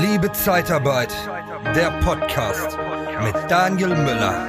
Liebe Zeitarbeit, der Podcast mit Daniel Müller.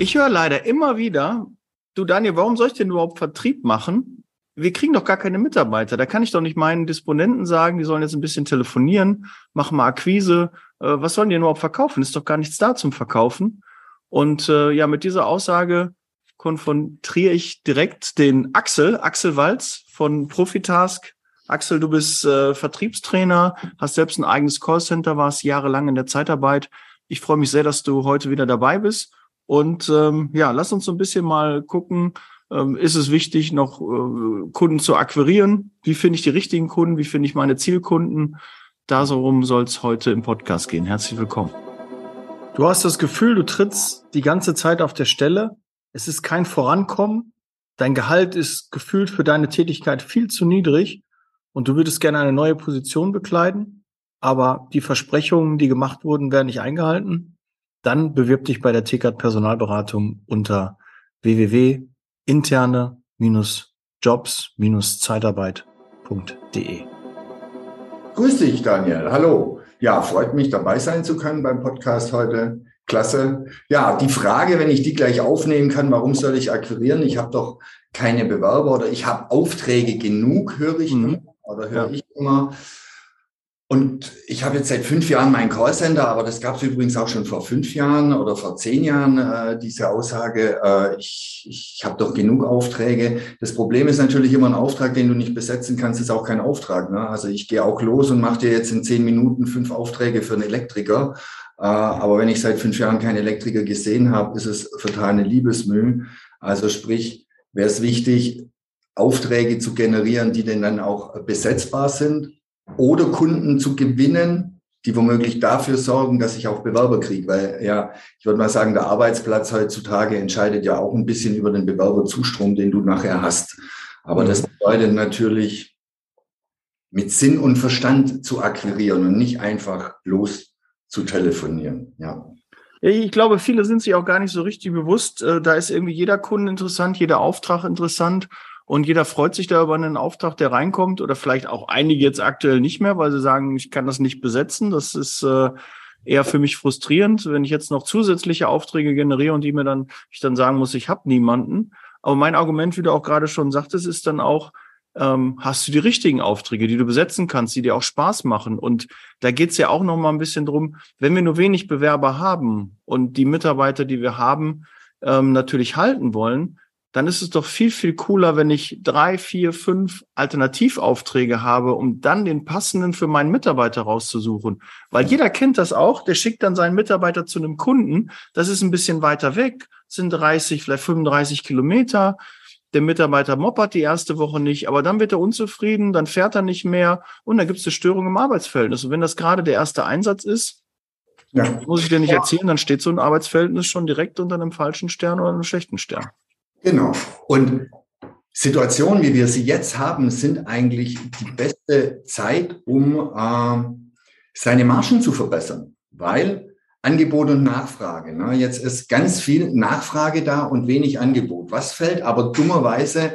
Ich höre leider immer wieder, du Daniel, warum soll ich denn überhaupt Vertrieb machen? Wir kriegen doch gar keine Mitarbeiter. Da kann ich doch nicht meinen Disponenten sagen, die sollen jetzt ein bisschen telefonieren, machen mal Akquise. Äh, was sollen die denn überhaupt verkaufen? Ist doch gar nichts da zum Verkaufen. Und äh, ja, mit dieser Aussage konfrontiere ich direkt den Axel, Axel Walz von Profitask. Axel, du bist äh, Vertriebstrainer, hast selbst ein eigenes Callcenter, warst jahrelang in der Zeitarbeit. Ich freue mich sehr, dass du heute wieder dabei bist und ähm, ja, lass uns so ein bisschen mal gucken, ähm, ist es wichtig, noch äh, Kunden zu akquirieren? Wie finde ich die richtigen Kunden? Wie finde ich meine Zielkunden? Darum soll es heute im Podcast gehen. Herzlich willkommen. Du hast das Gefühl, du trittst die ganze Zeit auf der Stelle. Es ist kein Vorankommen. Dein Gehalt ist gefühlt für deine Tätigkeit viel zu niedrig und du würdest gerne eine neue Position bekleiden, aber die Versprechungen, die gemacht wurden, werden nicht eingehalten dann bewirb dich bei der TCAT Personalberatung unter www.interne-jobs-zeitarbeit.de. Grüß dich, Daniel. Hallo. Ja, freut mich, dabei sein zu können beim Podcast heute. Klasse. Ja, die Frage, wenn ich die gleich aufnehmen kann, warum soll ich akquirieren? Ich habe doch keine Bewerber oder ich habe Aufträge genug, höre ich mhm. oder höre ja. ich immer. Und ich habe jetzt seit fünf Jahren mein Callcenter, aber das gab es übrigens auch schon vor fünf Jahren oder vor zehn Jahren, äh, diese Aussage, äh, ich, ich habe doch genug Aufträge. Das Problem ist natürlich immer ein Auftrag, den du nicht besetzen kannst, ist auch kein Auftrag. Ne? Also ich gehe auch los und mache dir jetzt in zehn Minuten fünf Aufträge für einen Elektriker. Äh, aber wenn ich seit fünf Jahren keinen Elektriker gesehen habe, ist es vertane Liebesmüh. Also sprich, wäre es wichtig, Aufträge zu generieren, die denn dann auch besetzbar sind oder Kunden zu gewinnen, die womöglich dafür sorgen, dass ich auch Bewerber kriege. Weil ja, ich würde mal sagen, der Arbeitsplatz heutzutage entscheidet ja auch ein bisschen über den Bewerberzustrom, den du nachher hast. Aber das bedeutet natürlich, mit Sinn und Verstand zu akquirieren und nicht einfach los zu telefonieren. Ja. Ich glaube, viele sind sich auch gar nicht so richtig bewusst. Äh, da ist irgendwie jeder Kunde interessant, jeder Auftrag interessant. Und jeder freut sich da über einen Auftrag, der reinkommt oder vielleicht auch einige jetzt aktuell nicht mehr, weil sie sagen, ich kann das nicht besetzen. Das ist äh, eher für mich frustrierend, wenn ich jetzt noch zusätzliche Aufträge generiere und die mir dann, ich dann sagen muss, ich habe niemanden. Aber mein Argument, wie du auch gerade schon sagtest, ist dann auch, ähm, hast du die richtigen Aufträge, die du besetzen kannst, die dir auch Spaß machen. Und da geht's ja auch noch mal ein bisschen drum, wenn wir nur wenig Bewerber haben und die Mitarbeiter, die wir haben, ähm, natürlich halten wollen, dann ist es doch viel, viel cooler, wenn ich drei, vier, fünf Alternativaufträge habe, um dann den passenden für meinen Mitarbeiter rauszusuchen. Weil jeder kennt das auch, der schickt dann seinen Mitarbeiter zu einem Kunden, das ist ein bisschen weiter weg, sind 30, vielleicht 35 Kilometer. Der Mitarbeiter moppert die erste Woche nicht, aber dann wird er unzufrieden, dann fährt er nicht mehr und dann gibt es eine Störung im Arbeitsverhältnis. Und wenn das gerade der erste Einsatz ist, ja. muss ich dir nicht erzählen, dann steht so ein Arbeitsverhältnis schon direkt unter einem falschen Stern oder einem schlechten Stern. Genau. Und Situationen, wie wir sie jetzt haben, sind eigentlich die beste Zeit, um äh, seine Margen zu verbessern, weil Angebot und Nachfrage. Ne? Jetzt ist ganz viel Nachfrage da und wenig Angebot. Was fällt aber dummerweise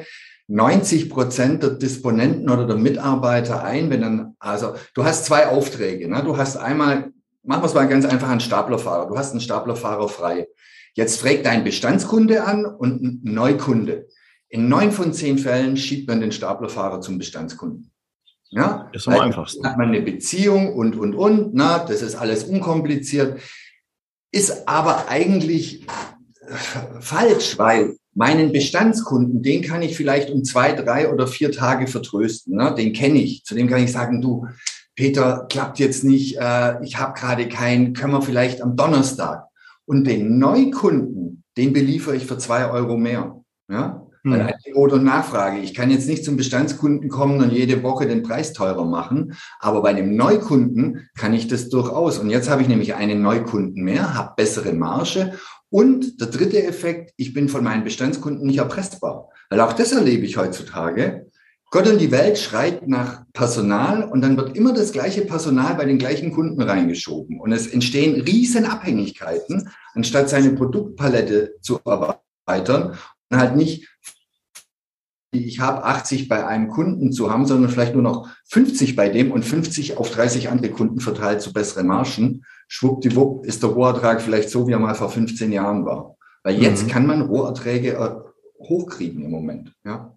90 Prozent der Disponenten oder der Mitarbeiter ein, wenn dann, also du hast zwei Aufträge. Ne? Du hast einmal, machen wir es mal ganz einfach, einen Staplerfahrer. Du hast einen Staplerfahrer frei. Jetzt fragt ein Bestandskunde an und ein Neukunde. In neun von zehn Fällen schiebt man den Staplerfahrer zum Bestandskunden. Ja, das ist am einfachsten. Hat man eine Beziehung und, und, und. Na, das ist alles unkompliziert. Ist aber eigentlich falsch, weil meinen Bestandskunden, den kann ich vielleicht um zwei, drei oder vier Tage vertrösten. Ne? Den kenne ich. Zu dem kann ich sagen, du, Peter, klappt jetzt nicht, äh, ich habe gerade keinen, können wir vielleicht am Donnerstag. Und den Neukunden, den beliefere ich für zwei Euro mehr. Ja? Hm. Weil Angebot und Nachfrage. Ich kann jetzt nicht zum Bestandskunden kommen und jede Woche den Preis teurer machen, aber bei einem Neukunden kann ich das durchaus. Und jetzt habe ich nämlich einen Neukunden mehr, habe bessere Marge und der dritte Effekt, ich bin von meinen Bestandskunden nicht erpressbar. Weil auch das erlebe ich heutzutage. Gott und die Welt schreit nach Personal und dann wird immer das gleiche Personal bei den gleichen Kunden reingeschoben. Und es entstehen riesen Abhängigkeiten, anstatt seine Produktpalette zu erweitern halt nicht, ich habe 80 bei einem Kunden zu haben, sondern vielleicht nur noch 50 bei dem und 50 auf 30 andere Kunden verteilt zu besseren Margen. Schwuppdiwupp ist der Rohertrag vielleicht so, wie er mal vor 15 Jahren war. Weil jetzt mhm. kann man Roherträge äh, hochkriegen im Moment. Ja.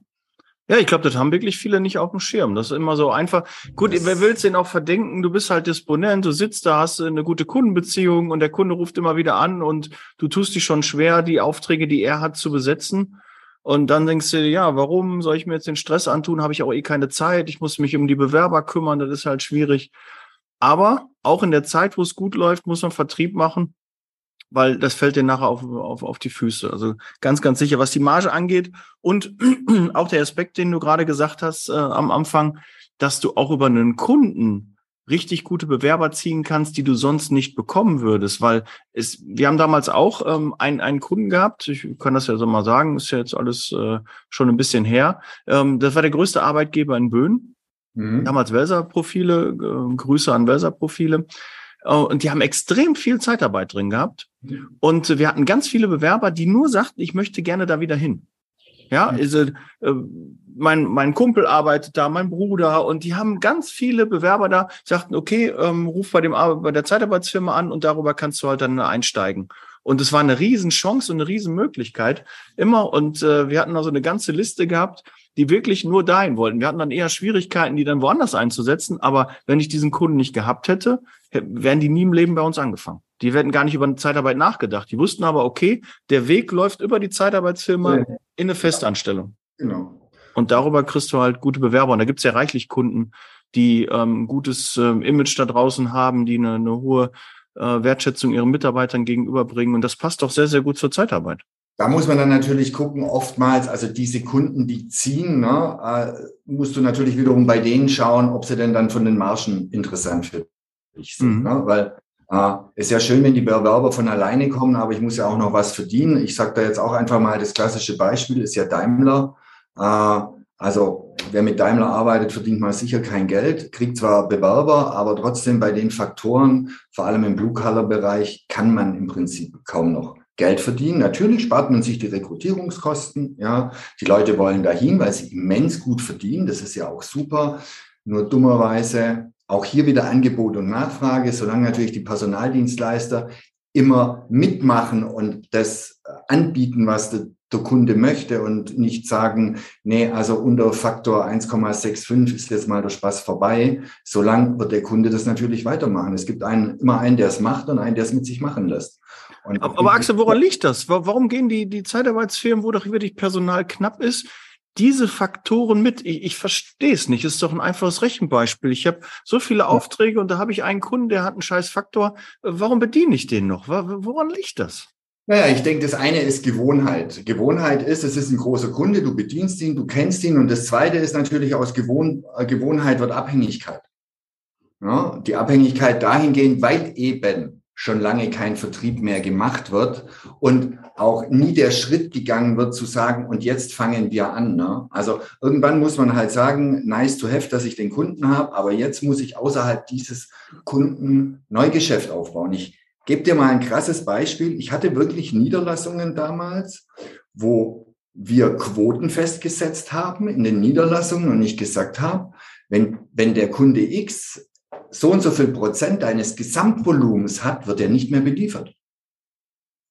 Ja, ich glaube, das haben wirklich viele nicht auf dem Schirm. Das ist immer so einfach. Gut, das wer will es denn auch verdenken? Du bist halt Disponent, du sitzt da, hast eine gute Kundenbeziehung und der Kunde ruft immer wieder an und du tust dich schon schwer, die Aufträge, die er hat, zu besetzen. Und dann denkst du, ja, warum soll ich mir jetzt den Stress antun? Habe ich auch eh keine Zeit. Ich muss mich um die Bewerber kümmern. Das ist halt schwierig. Aber auch in der Zeit, wo es gut läuft, muss man Vertrieb machen weil das fällt dir nachher auf, auf, auf die Füße. Also ganz, ganz sicher, was die Marge angeht und auch der Aspekt, den du gerade gesagt hast äh, am Anfang, dass du auch über einen Kunden richtig gute Bewerber ziehen kannst, die du sonst nicht bekommen würdest, weil es, wir haben damals auch ähm, einen, einen Kunden gehabt, ich kann das ja so mal sagen, ist ja jetzt alles äh, schon ein bisschen her. Ähm, das war der größte Arbeitgeber in Böen, mhm. damals Welser-Profile, äh, Grüße an Welser-Profile. Oh, und die haben extrem viel Zeitarbeit drin gehabt. Und wir hatten ganz viele Bewerber, die nur sagten, ich möchte gerne da wieder hin. Ja, also, äh, mein, mein Kumpel arbeitet da, mein Bruder, und die haben ganz viele Bewerber da, sagten, okay, ähm, ruf bei dem bei der Zeitarbeitsfirma an und darüber kannst du halt dann einsteigen. Und es war eine Riesenchance und eine Riesenmöglichkeit immer. Und äh, wir hatten also eine ganze Liste gehabt, die wirklich nur dahin wollten. Wir hatten dann eher Schwierigkeiten, die dann woanders einzusetzen. Aber wenn ich diesen Kunden nicht gehabt hätte, wären die nie im Leben bei uns angefangen. Die werden gar nicht über eine Zeitarbeit nachgedacht. Die wussten aber, okay, der Weg läuft über die Zeitarbeitsfirma ja. in eine Festanstellung. Genau. Und darüber kriegst du halt gute Bewerber. Und da gibt's ja reichlich Kunden, die ähm, gutes ähm, Image da draußen haben, die eine, eine hohe äh, Wertschätzung ihren Mitarbeitern gegenüberbringen. Und das passt doch sehr, sehr gut zur Zeitarbeit. Da muss man dann natürlich gucken, oftmals, also diese Kunden, die ziehen, ne, äh, musst du natürlich wiederum bei denen schauen, ob sie denn dann von den Margen interessant für dich sind. Mhm. Ne? Weil äh, ist ja schön, wenn die Bewerber von alleine kommen, aber ich muss ja auch noch was verdienen. Ich sage da jetzt auch einfach mal, das klassische Beispiel ist ja Daimler. Äh, also wer mit Daimler arbeitet, verdient mal sicher kein Geld, kriegt zwar Bewerber, aber trotzdem bei den Faktoren, vor allem im Blue-Color-Bereich, kann man im Prinzip kaum noch Geld verdienen. Natürlich spart man sich die Rekrutierungskosten. Ja, die Leute wollen dahin, weil sie immens gut verdienen. Das ist ja auch super. Nur dummerweise auch hier wieder Angebot und Nachfrage, solange natürlich die Personaldienstleister immer mitmachen und das anbieten, was der, der Kunde möchte und nicht sagen, nee, also unter Faktor 1,65 ist jetzt mal der Spaß vorbei. Solange wird der Kunde das natürlich weitermachen. Es gibt einen, immer einen, der es macht und einen, der es mit sich machen lässt. Und aber Axel, woran liegt das? Warum gehen die, die Zeitarbeitsfirmen, wo doch wirklich Personal knapp ist, diese Faktoren mit? Ich, ich verstehe es nicht. Es ist doch ein einfaches Rechenbeispiel. Ich habe so viele Aufträge und da habe ich einen Kunden, der hat einen scheiß Faktor. Warum bediene ich den noch? Woran liegt das? Naja, ich denke, das eine ist Gewohnheit. Gewohnheit ist, es ist ein großer Kunde, du bedienst ihn, du kennst ihn. Und das zweite ist natürlich aus Gewohn Gewohnheit wird Abhängigkeit. Ja, die Abhängigkeit dahingehend, weil eben schon lange kein Vertrieb mehr gemacht wird und auch nie der Schritt gegangen wird zu sagen, und jetzt fangen wir an. Ne? Also irgendwann muss man halt sagen, nice to have, dass ich den Kunden habe, aber jetzt muss ich außerhalb dieses Kunden Neugeschäft aufbauen. Ich gebe dir mal ein krasses Beispiel. Ich hatte wirklich Niederlassungen damals, wo wir Quoten festgesetzt haben in den Niederlassungen und ich gesagt habe, wenn, wenn der Kunde X so und so viel Prozent deines Gesamtvolumens hat, wird er nicht mehr beliefert.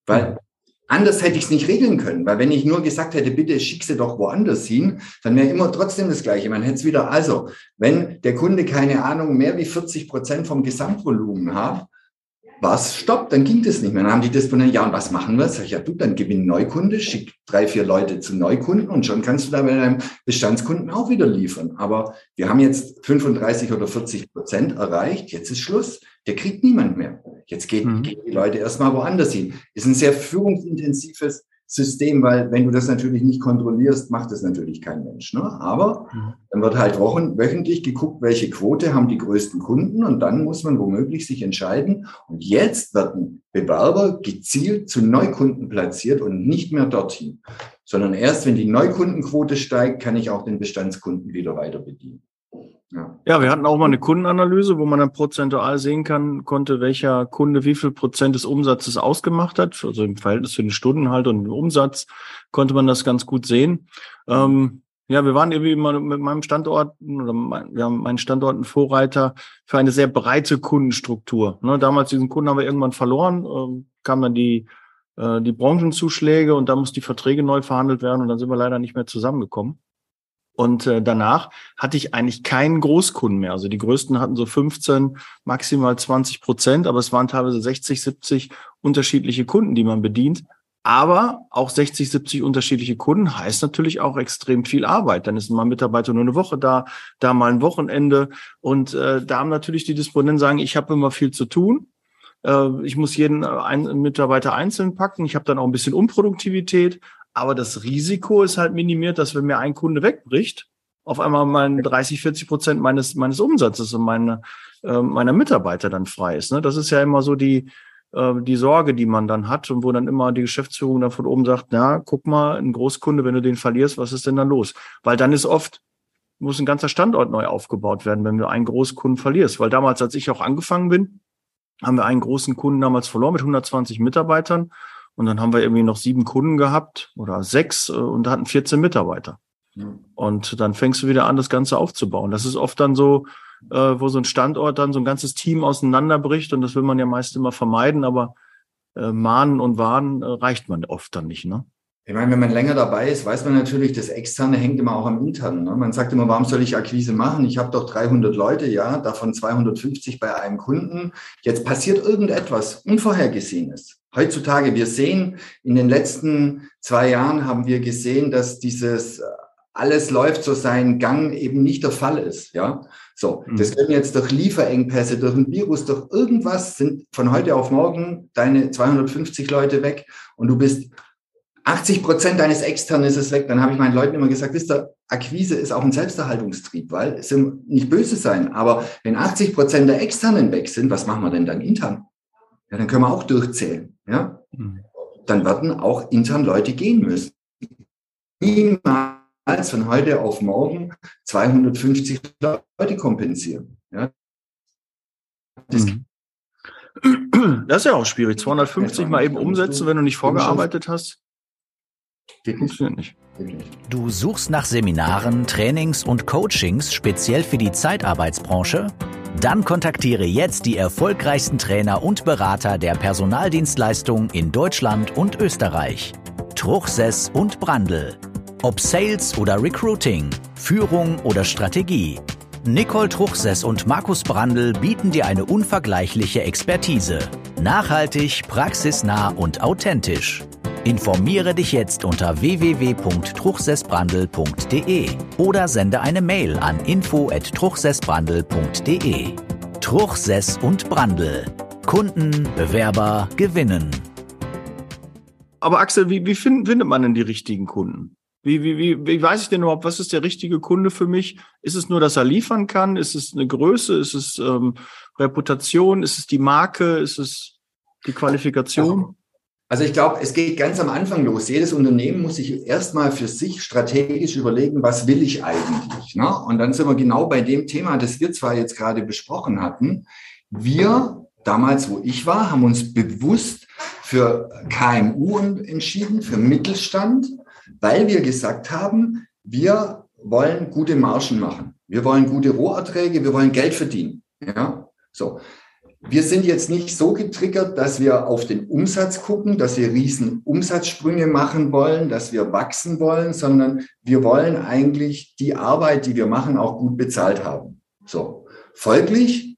Weil anders hätte ich es nicht regeln können, weil wenn ich nur gesagt hätte, bitte schick sie doch woanders hin, dann wäre immer trotzdem das Gleiche. Man hätte es wieder, also, wenn der Kunde keine Ahnung mehr wie 40 Prozent vom Gesamtvolumen hat, was stoppt, dann ging das nicht mehr. Dann haben die Disponenten, ja, und was machen wir? Sag ich, ja, du, dann gewinn Neukunde, schick drei, vier Leute zu Neukunden und schon kannst du da bei deinem Bestandskunden auch wieder liefern. Aber wir haben jetzt 35 oder 40 Prozent erreicht. Jetzt ist Schluss. Der kriegt niemand mehr. Jetzt gehen, mhm. gehen die Leute erstmal woanders hin. Ist ein sehr führungsintensives System, weil wenn du das natürlich nicht kontrollierst, macht das natürlich kein Mensch. Ne? Aber mhm. dann wird halt wochen, wöchentlich geguckt, welche Quote haben die größten Kunden und dann muss man womöglich sich entscheiden. Und jetzt werden Bewerber gezielt zu Neukunden platziert und nicht mehr dorthin, sondern erst wenn die Neukundenquote steigt, kann ich auch den Bestandskunden wieder weiter bedienen. Ja. wir hatten auch mal eine Kundenanalyse, wo man dann prozentual sehen kann, konnte, welcher Kunde wie viel Prozent des Umsatzes ausgemacht hat. Also im Verhältnis zu den Stunden halt und dem Umsatz konnte man das ganz gut sehen. Ähm, ja, wir waren irgendwie mal mit meinem Standort oder mein, wir haben meinen Standort ein Vorreiter für eine sehr breite Kundenstruktur. Ne, damals diesen Kunden haben wir irgendwann verloren, äh, kamen dann die äh, die Branchenzuschläge und da mussten die Verträge neu verhandelt werden und dann sind wir leider nicht mehr zusammengekommen. Und äh, danach hatte ich eigentlich keinen Großkunden mehr. Also die größten hatten so 15, maximal 20 Prozent, aber es waren teilweise 60, 70 unterschiedliche Kunden, die man bedient. Aber auch 60, 70 unterschiedliche Kunden heißt natürlich auch extrem viel Arbeit. Dann ist mal ein Mitarbeiter nur eine Woche da, da mal ein Wochenende. Und äh, da haben natürlich die Disponenten sagen, ich habe immer viel zu tun. Äh, ich muss jeden äh, Mitarbeiter einzeln packen. Ich habe dann auch ein bisschen Unproduktivität. Aber das Risiko ist halt minimiert, dass wenn mir ein Kunde wegbricht, auf einmal mein 30, 40 Prozent meines, meines Umsatzes und meine, äh, meiner Mitarbeiter dann frei ist. Ne? Das ist ja immer so die, äh, die Sorge, die man dann hat und wo dann immer die Geschäftsführung dann von oben sagt, na, guck mal, ein Großkunde, wenn du den verlierst, was ist denn dann los? Weil dann ist oft, muss ein ganzer Standort neu aufgebaut werden, wenn du einen Großkunden verlierst. Weil damals, als ich auch angefangen bin, haben wir einen großen Kunden damals verloren mit 120 Mitarbeitern und dann haben wir irgendwie noch sieben Kunden gehabt oder sechs äh, und hatten 14 Mitarbeiter. Und dann fängst du wieder an, das Ganze aufzubauen. Das ist oft dann so, äh, wo so ein Standort dann so ein ganzes Team auseinanderbricht und das will man ja meist immer vermeiden, aber äh, mahnen und warnen äh, reicht man oft dann nicht, ne? Ich meine, wenn man länger dabei ist, weiß man natürlich, das Externe hängt immer auch am Internen. Ne? Man sagt immer, warum soll ich Akquise machen? Ich habe doch 300 Leute, ja, davon 250 bei einem Kunden. Jetzt passiert irgendetwas Unvorhergesehenes. Heutzutage, wir sehen, in den letzten zwei Jahren haben wir gesehen, dass dieses äh, alles läuft so seinen Gang eben nicht der Fall ist, ja. So, mhm. das können jetzt durch Lieferengpässe, durch ein Virus, durch irgendwas sind von heute auf morgen deine 250 Leute weg und du bist 80 Prozent deines Externen ist es weg. Dann habe ich meinen Leuten immer gesagt, wisst ihr, Akquise ist auch ein Selbsterhaltungstrieb, weil es nicht böse sein. Aber wenn 80 Prozent der Externen weg sind, was machen wir denn dann intern? Ja, dann können wir auch durchzählen. Ja, mhm. dann werden auch intern Leute gehen müssen. Niemals von heute auf morgen 250 Leute kompensieren. Ja. Das, mhm. das ist ja auch schwierig. 250 mal eben umsetzen, wenn du nicht vorgearbeitet hast. Funktioniert nicht. Du suchst nach Seminaren, Trainings und Coachings speziell für die Zeitarbeitsbranche? Dann kontaktiere jetzt die erfolgreichsten Trainer und Berater der Personaldienstleistung in Deutschland und Österreich. Truchsess und Brandl. Ob Sales oder Recruiting, Führung oder Strategie. Nicole Truchsess und Markus Brandl bieten dir eine unvergleichliche Expertise. Nachhaltig, praxisnah und authentisch. Informiere dich jetzt unter www.truchsessbrandel.de oder sende eine Mail an info@truchsessbrandel.de. Truchsess und Brandel. Kunden, Bewerber gewinnen. Aber Axel, wie, wie find, findet man denn die richtigen Kunden? Wie, wie, wie, wie weiß ich denn überhaupt, was ist der richtige Kunde für mich? Ist es nur, dass er liefern kann? Ist es eine Größe? Ist es ähm, Reputation? Ist es die Marke? Ist es die Qualifikation? Also ich glaube, es geht ganz am Anfang los. Jedes Unternehmen muss sich erstmal für sich strategisch überlegen, was will ich eigentlich. Ne? Und dann sind wir genau bei dem Thema, das wir zwar jetzt gerade besprochen hatten. Wir, damals wo ich war, haben uns bewusst für KMU entschieden, für Mittelstand, weil wir gesagt haben, wir wollen gute Margen machen. Wir wollen gute Roherträge, wir wollen Geld verdienen. Ja, so. Wir sind jetzt nicht so getriggert, dass wir auf den Umsatz gucken, dass wir riesen Umsatzsprünge machen wollen, dass wir wachsen wollen, sondern wir wollen eigentlich die Arbeit, die wir machen, auch gut bezahlt haben. So. Folglich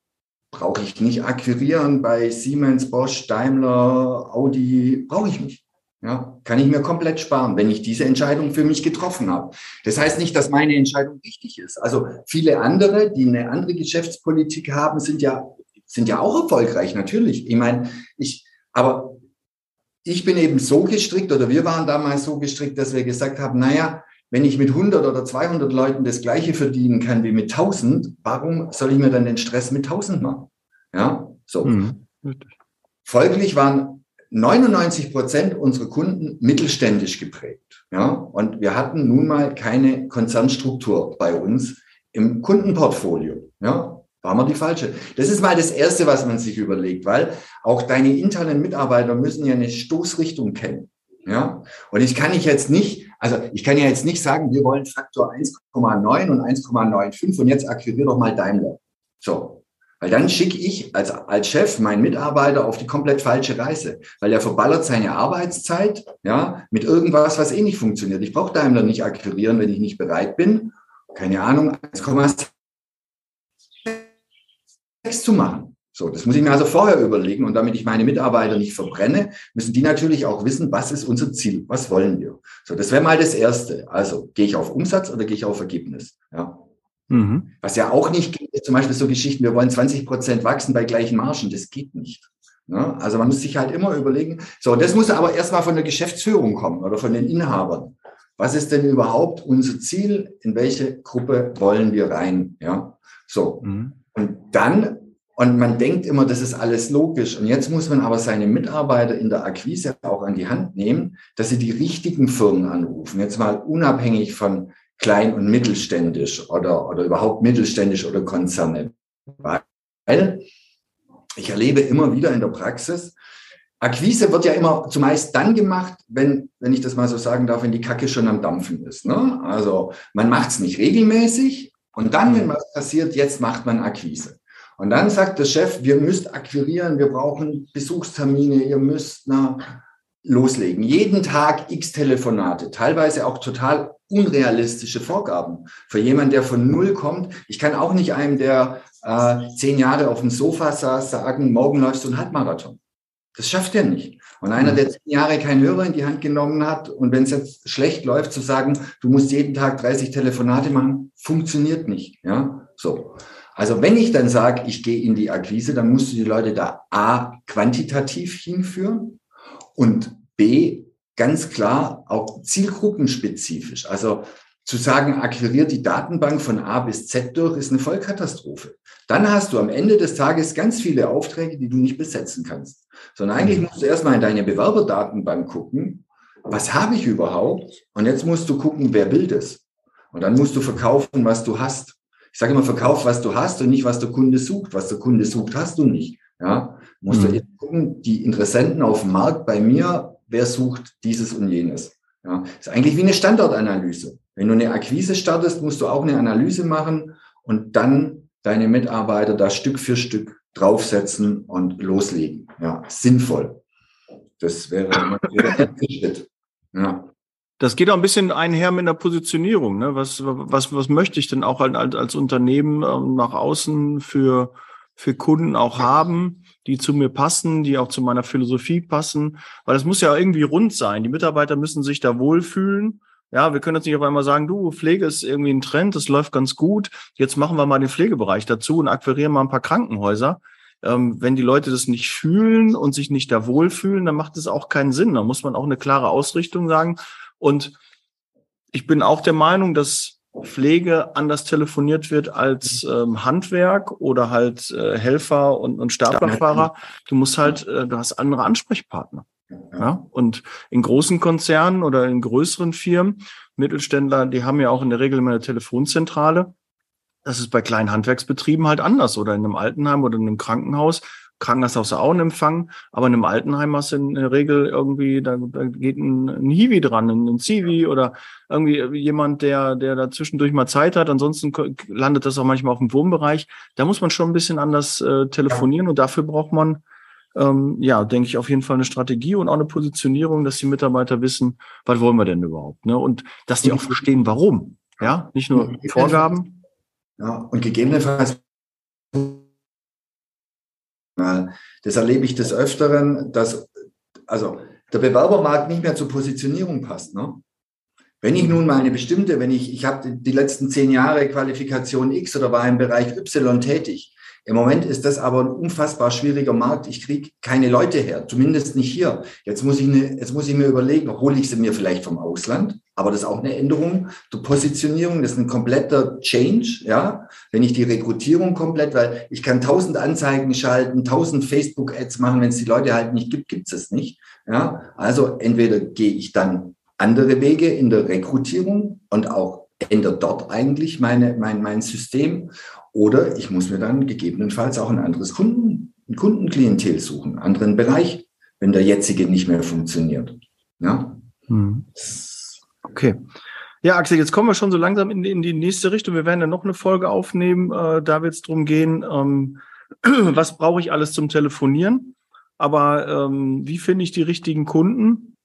brauche ich nicht akquirieren bei Siemens, Bosch, Daimler, Audi, brauche ich nicht. Ja, kann ich mir komplett sparen, wenn ich diese Entscheidung für mich getroffen habe. Das heißt nicht, dass meine Entscheidung richtig ist. Also viele andere, die eine andere Geschäftspolitik haben, sind ja sind ja auch erfolgreich, natürlich. Ich meine, ich, aber ich bin eben so gestrickt oder wir waren damals so gestrickt, dass wir gesagt haben, naja, wenn ich mit 100 oder 200 Leuten das Gleiche verdienen kann wie mit 1000, warum soll ich mir dann den Stress mit 1000 machen? Ja, so. Mhm. Folglich waren 99 Prozent unserer Kunden mittelständisch geprägt. Ja, und wir hatten nun mal keine Konzernstruktur bei uns, im Kundenportfolio. Ja, war man die falsche. Das ist mal das Erste, was man sich überlegt, weil auch deine internen Mitarbeiter müssen ja eine Stoßrichtung kennen. Ja, und ich kann ich jetzt nicht, also ich kann ja jetzt nicht sagen, wir wollen Faktor 1,9 und 1,95 und jetzt akquiriere doch mal Daimler. So. Weil dann schicke ich als, als Chef meinen Mitarbeiter auf die komplett falsche Reise, weil er verballert seine Arbeitszeit, ja, mit irgendwas, was eh nicht funktioniert. Ich brauche Daimler nicht akquirieren, wenn ich nicht bereit bin, keine Ahnung, 1,6 zu machen. So, das muss ich mir also vorher überlegen. Und damit ich meine Mitarbeiter nicht verbrenne, müssen die natürlich auch wissen, was ist unser Ziel? Was wollen wir? So, das wäre mal das Erste. Also, gehe ich auf Umsatz oder gehe ich auf Ergebnis? Ja. Mhm. Was ja auch nicht geht, ist zum Beispiel so Geschichten, wir wollen 20 Prozent wachsen bei gleichen Margen. Das geht nicht. Ja, also man muss sich halt immer überlegen, so, das muss aber erstmal von der Geschäftsführung kommen oder von den Inhabern. Was ist denn überhaupt unser Ziel? In welche Gruppe wollen wir rein? Ja, so. Mhm. Und dann und man denkt immer, das ist alles logisch. Und jetzt muss man aber seine Mitarbeiter in der Akquise auch an die Hand nehmen, dass sie die richtigen Firmen anrufen. Jetzt mal unabhängig von klein- und mittelständisch oder, oder überhaupt mittelständisch oder Konzerne. Weil ich erlebe immer wieder in der Praxis, Akquise wird ja immer zumeist dann gemacht, wenn, wenn ich das mal so sagen darf, wenn die Kacke schon am Dampfen ist. Ne? Also man macht es nicht regelmäßig und dann, wenn was passiert, jetzt macht man Akquise. Und dann sagt der Chef, wir müsst akquirieren, wir brauchen Besuchstermine, ihr müsst na, loslegen. Jeden Tag x Telefonate, teilweise auch total unrealistische Vorgaben. Für jemanden, der von Null kommt, ich kann auch nicht einem, der äh, zehn Jahre auf dem Sofa saß, sagen, morgen läufst du einen Halbmarathon. Das schafft er nicht. Und einer, der zehn Jahre keinen Hörer in die Hand genommen hat und wenn es jetzt schlecht läuft, zu sagen, du musst jeden Tag 30 Telefonate machen, funktioniert nicht. Ja, so. Also wenn ich dann sage, ich gehe in die Akquise, dann musst du die Leute da A, quantitativ hinführen und B, ganz klar auch zielgruppenspezifisch. Also zu sagen, akquiriert die Datenbank von A bis Z durch, ist eine Vollkatastrophe. Dann hast du am Ende des Tages ganz viele Aufträge, die du nicht besetzen kannst. Sondern eigentlich mhm. musst du erstmal in deine Bewerberdatenbank gucken, was habe ich überhaupt? Und jetzt musst du gucken, wer will das? Und dann musst du verkaufen, was du hast. Ich sage immer, verkauf, was du hast und nicht, was der Kunde sucht. Was der Kunde sucht, hast du nicht. Ja, musst mhm. du gucken, die Interessenten auf dem Markt bei mir, wer sucht dieses und jenes. Ja, ist eigentlich wie eine Standortanalyse. Wenn du eine Akquise startest, musst du auch eine Analyse machen und dann deine Mitarbeiter da Stück für Stück draufsetzen und loslegen. Ja, sinnvoll. Das wäre der Schritt. Ja. Das geht auch ein bisschen einher mit der Positionierung. Ne? Was, was, was möchte ich denn auch als, als Unternehmen ähm, nach außen für, für Kunden auch haben, die zu mir passen, die auch zu meiner Philosophie passen? Weil es muss ja irgendwie rund sein. Die Mitarbeiter müssen sich da wohlfühlen. Ja, wir können jetzt nicht auf einmal sagen, du, Pflege ist irgendwie ein Trend, das läuft ganz gut. Jetzt machen wir mal den Pflegebereich dazu und akquirieren mal ein paar Krankenhäuser. Ähm, wenn die Leute das nicht fühlen und sich nicht da wohlfühlen, dann macht es auch keinen Sinn. Da muss man auch eine klare Ausrichtung sagen. Und ich bin auch der Meinung, dass Pflege anders telefoniert wird als ähm, Handwerk oder halt äh, Helfer und, und Staplerfahrer. Du musst halt, äh, du hast andere Ansprechpartner. Ja? Und in großen Konzernen oder in größeren Firmen, Mittelständler, die haben ja auch in der Regel immer eine Telefonzentrale. Das ist bei kleinen Handwerksbetrieben halt anders oder in einem Altenheim oder in einem Krankenhaus. Krankenhaus hast du auch einen Empfang, aber in einem Altenheim hast du in der Regel irgendwie, da, da geht ein, ein Hiwi dran, ein, Zivi oder irgendwie jemand, der, der da zwischendurch mal Zeit hat. Ansonsten landet das auch manchmal auf dem Wohnbereich. Da muss man schon ein bisschen anders äh, telefonieren und dafür braucht man, ähm, ja, denke ich, auf jeden Fall eine Strategie und auch eine Positionierung, dass die Mitarbeiter wissen, was wollen wir denn überhaupt, ne? Und dass die auch verstehen, warum. Ja, nicht nur Vorgaben. Ja, und gegebenenfalls das erlebe ich des Öfteren, dass also der Bewerbermarkt nicht mehr zur Positionierung passt. Ne? Wenn ich nun mal eine bestimmte, wenn ich, ich habe die letzten zehn Jahre Qualifikation X oder war im Bereich Y tätig, im Moment ist das aber ein unfassbar schwieriger Markt. Ich kriege keine Leute her, zumindest nicht hier. Jetzt muss ich, eine, jetzt muss ich mir überlegen, hole ich sie mir vielleicht vom Ausland? Aber das ist auch eine Änderung der Positionierung. Das ist ein kompletter Change, ja. Wenn ich die Rekrutierung komplett, weil ich kann tausend Anzeigen schalten, tausend Facebook-Ads machen. Wenn es die Leute halt nicht gibt, gibt es es nicht. Ja. Also entweder gehe ich dann andere Wege in der Rekrutierung und auch ändere dort eigentlich meine, mein, mein System oder ich muss mir dann gegebenenfalls auch ein anderes Kunden, ein Kundenklientel suchen, einen anderen Bereich, wenn der jetzige nicht mehr funktioniert. Ja. Hm. Okay. Ja, Axel, jetzt kommen wir schon so langsam in, in die nächste Richtung. Wir werden ja noch eine Folge aufnehmen. Äh, da wird es darum gehen, ähm, was brauche ich alles zum Telefonieren? Aber ähm, wie finde ich die richtigen Kunden?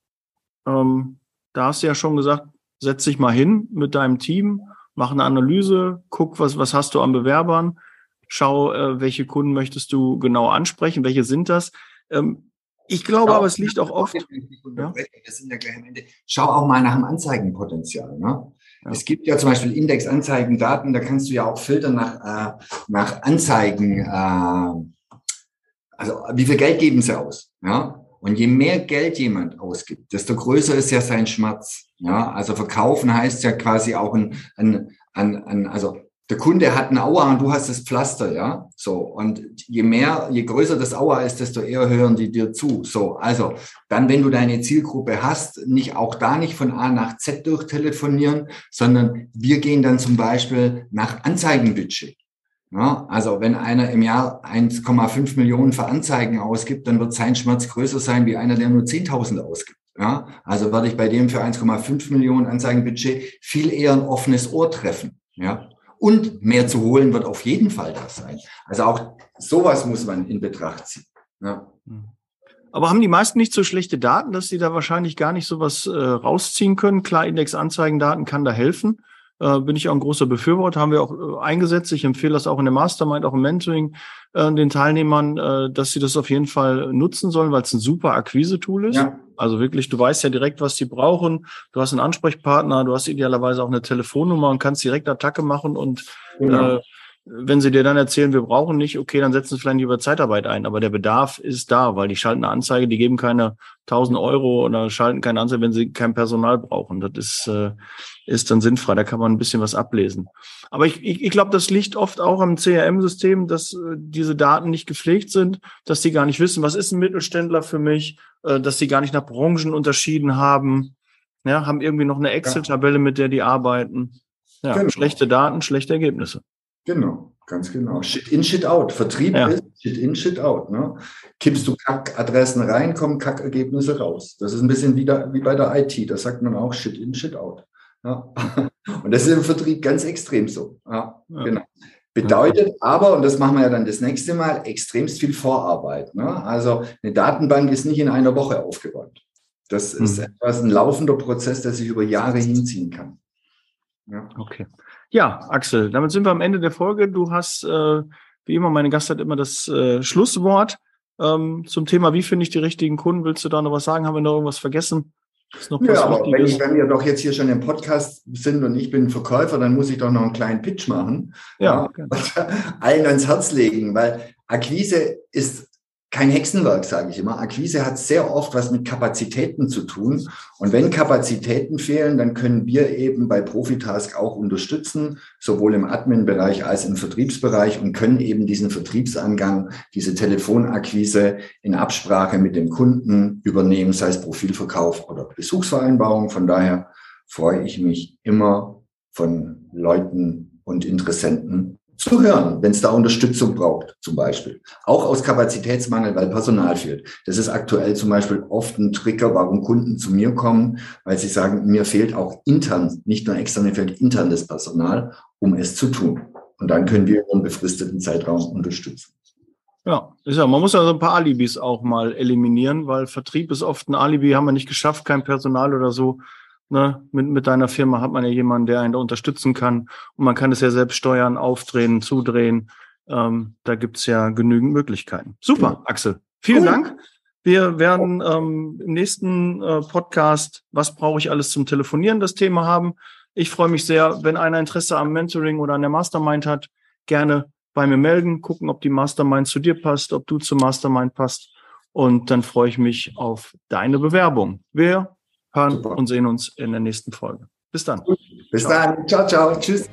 Ähm, da hast du ja schon gesagt, setz dich mal hin mit deinem Team, mach eine Analyse, guck, was, was hast du an Bewerbern, schau, äh, welche Kunden möchtest du genau ansprechen, welche sind das. Ähm, ich glaube Schau, aber, es liegt auch oft. Ja? Wir sind ja gleich am Ende. Schau auch mal nach dem Anzeigenpotenzial. Ne? Ja. Es gibt ja zum Beispiel Indexanzeigendaten, da kannst du ja auch filtern nach, äh, nach Anzeigen. Äh, also wie viel Geld geben sie aus? Ja? Und je mehr Geld jemand ausgibt, desto größer ist ja sein Schmerz. Ja? Also verkaufen heißt ja quasi auch ein, ein, ein, ein also der Kunde hat ein Aua und du hast das Pflaster, ja. So. Und je mehr, je größer das Aua ist, desto eher hören die dir zu. So. Also, dann, wenn du deine Zielgruppe hast, nicht auch da nicht von A nach Z durchtelefonieren, sondern wir gehen dann zum Beispiel nach Anzeigenbudget. Ja, also wenn einer im Jahr 1,5 Millionen für Anzeigen ausgibt, dann wird sein Schmerz größer sein wie einer, der nur 10.000 ausgibt. Ja, also werde ich bei dem für 1,5 Millionen Anzeigenbudget viel eher ein offenes Ohr treffen. Ja, und mehr zu holen wird auf jeden Fall da sein. Also auch sowas muss man in Betracht ziehen. Ja. Aber haben die meisten nicht so schlechte Daten, dass sie da wahrscheinlich gar nicht sowas äh, rausziehen können? Klar, Indexanzeigendaten kann da helfen. Äh, bin ich auch ein großer Befürworter, haben wir auch äh, eingesetzt. Ich empfehle das auch in der Mastermind, auch im Mentoring äh, den Teilnehmern, äh, dass sie das auf jeden Fall nutzen sollen, weil es ein super Akquise-Tool ist. Ja. Also wirklich, du weißt ja direkt, was sie brauchen. Du hast einen Ansprechpartner, du hast idealerweise auch eine Telefonnummer und kannst direkt Attacke machen und genau. äh, wenn sie dir dann erzählen, wir brauchen nicht, okay, dann setzen sie vielleicht über Zeitarbeit ein. Aber der Bedarf ist da, weil die schalten eine Anzeige, die geben keine 1000 Euro oder schalten keine Anzeige, wenn sie kein Personal brauchen. Das ist, äh, ist dann sinnfrei. Da kann man ein bisschen was ablesen. Aber ich, ich, ich glaube, das liegt oft auch am CRM-System, dass äh, diese Daten nicht gepflegt sind, dass die gar nicht wissen, was ist ein Mittelständler für mich, äh, dass sie gar nicht nach Branchen unterschieden haben. Ja, haben irgendwie noch eine Excel-Tabelle, mit der die arbeiten. Ja, genau. schlechte Daten, schlechte Ergebnisse. Genau, ganz genau. Shit in, Shit out. Vertrieb ja. ist Shit in, Shit out. Ne? Kippst du Kackadressen rein, kommen Kackergebnisse raus. Das ist ein bisschen wie, da, wie bei der IT. Da sagt man auch Shit in, Shit out. Ja? Und das ist im Vertrieb ganz extrem so. Ja, ja. Genau. Bedeutet aber, und das machen wir ja dann das nächste Mal, extremst viel Vorarbeit. Ne? Also eine Datenbank ist nicht in einer Woche aufgebaut. Das ist mhm. etwas, ein laufender Prozess, der sich über Jahre hinziehen kann. Ja. Okay. Ja, Axel, damit sind wir am Ende der Folge. Du hast, äh, wie immer, meine Gast hat immer das äh, Schlusswort ähm, zum Thema, wie finde ich die richtigen Kunden. Willst du da noch was sagen? Haben wir noch irgendwas vergessen? Ja, aber wenn, ich, wenn wir doch jetzt hier schon im Podcast sind und ich bin Verkäufer, dann muss ich doch noch einen kleinen Pitch machen. Ja. ja allen ans Herz legen, weil Akquise ist kein Hexenwerk, sage ich immer. Akquise hat sehr oft was mit Kapazitäten zu tun. Und wenn Kapazitäten fehlen, dann können wir eben bei Profitask auch unterstützen, sowohl im Admin-Bereich als im Vertriebsbereich und können eben diesen Vertriebsangang, diese Telefonakquise in Absprache mit dem Kunden übernehmen, sei es Profilverkauf oder Besuchsvereinbarung. Von daher freue ich mich immer von Leuten und Interessenten zu hören, wenn es da Unterstützung braucht, zum Beispiel. Auch aus Kapazitätsmangel, weil Personal fehlt. Das ist aktuell zum Beispiel oft ein Trigger, warum Kunden zu mir kommen, weil sie sagen, mir fehlt auch intern, nicht nur extern, mir fehlt intern das Personal, um es zu tun. Und dann können wir einen befristeten Zeitraum unterstützen. Ja, ist ja, man muss ja so ein paar Alibis auch mal eliminieren, weil Vertrieb ist oft ein Alibi, haben wir nicht geschafft, kein Personal oder so. Ne, mit, mit deiner Firma hat man ja jemanden, der einen da unterstützen kann. Und man kann es ja selbst steuern, aufdrehen, zudrehen. Ähm, da gibt's ja genügend Möglichkeiten. Super. Axel. Vielen cool. Dank. Wir werden ähm, im nächsten äh, Podcast, was brauche ich alles zum Telefonieren, das Thema haben. Ich freue mich sehr, wenn einer Interesse am Mentoring oder an der Mastermind hat, gerne bei mir melden, gucken, ob die Mastermind zu dir passt, ob du zur Mastermind passt. Und dann freue ich mich auf deine Bewerbung. Wir hören Super. und sehen uns in der nächsten Folge. Bis dann. Bis ciao. dann. Ciao, ciao. Tschüss.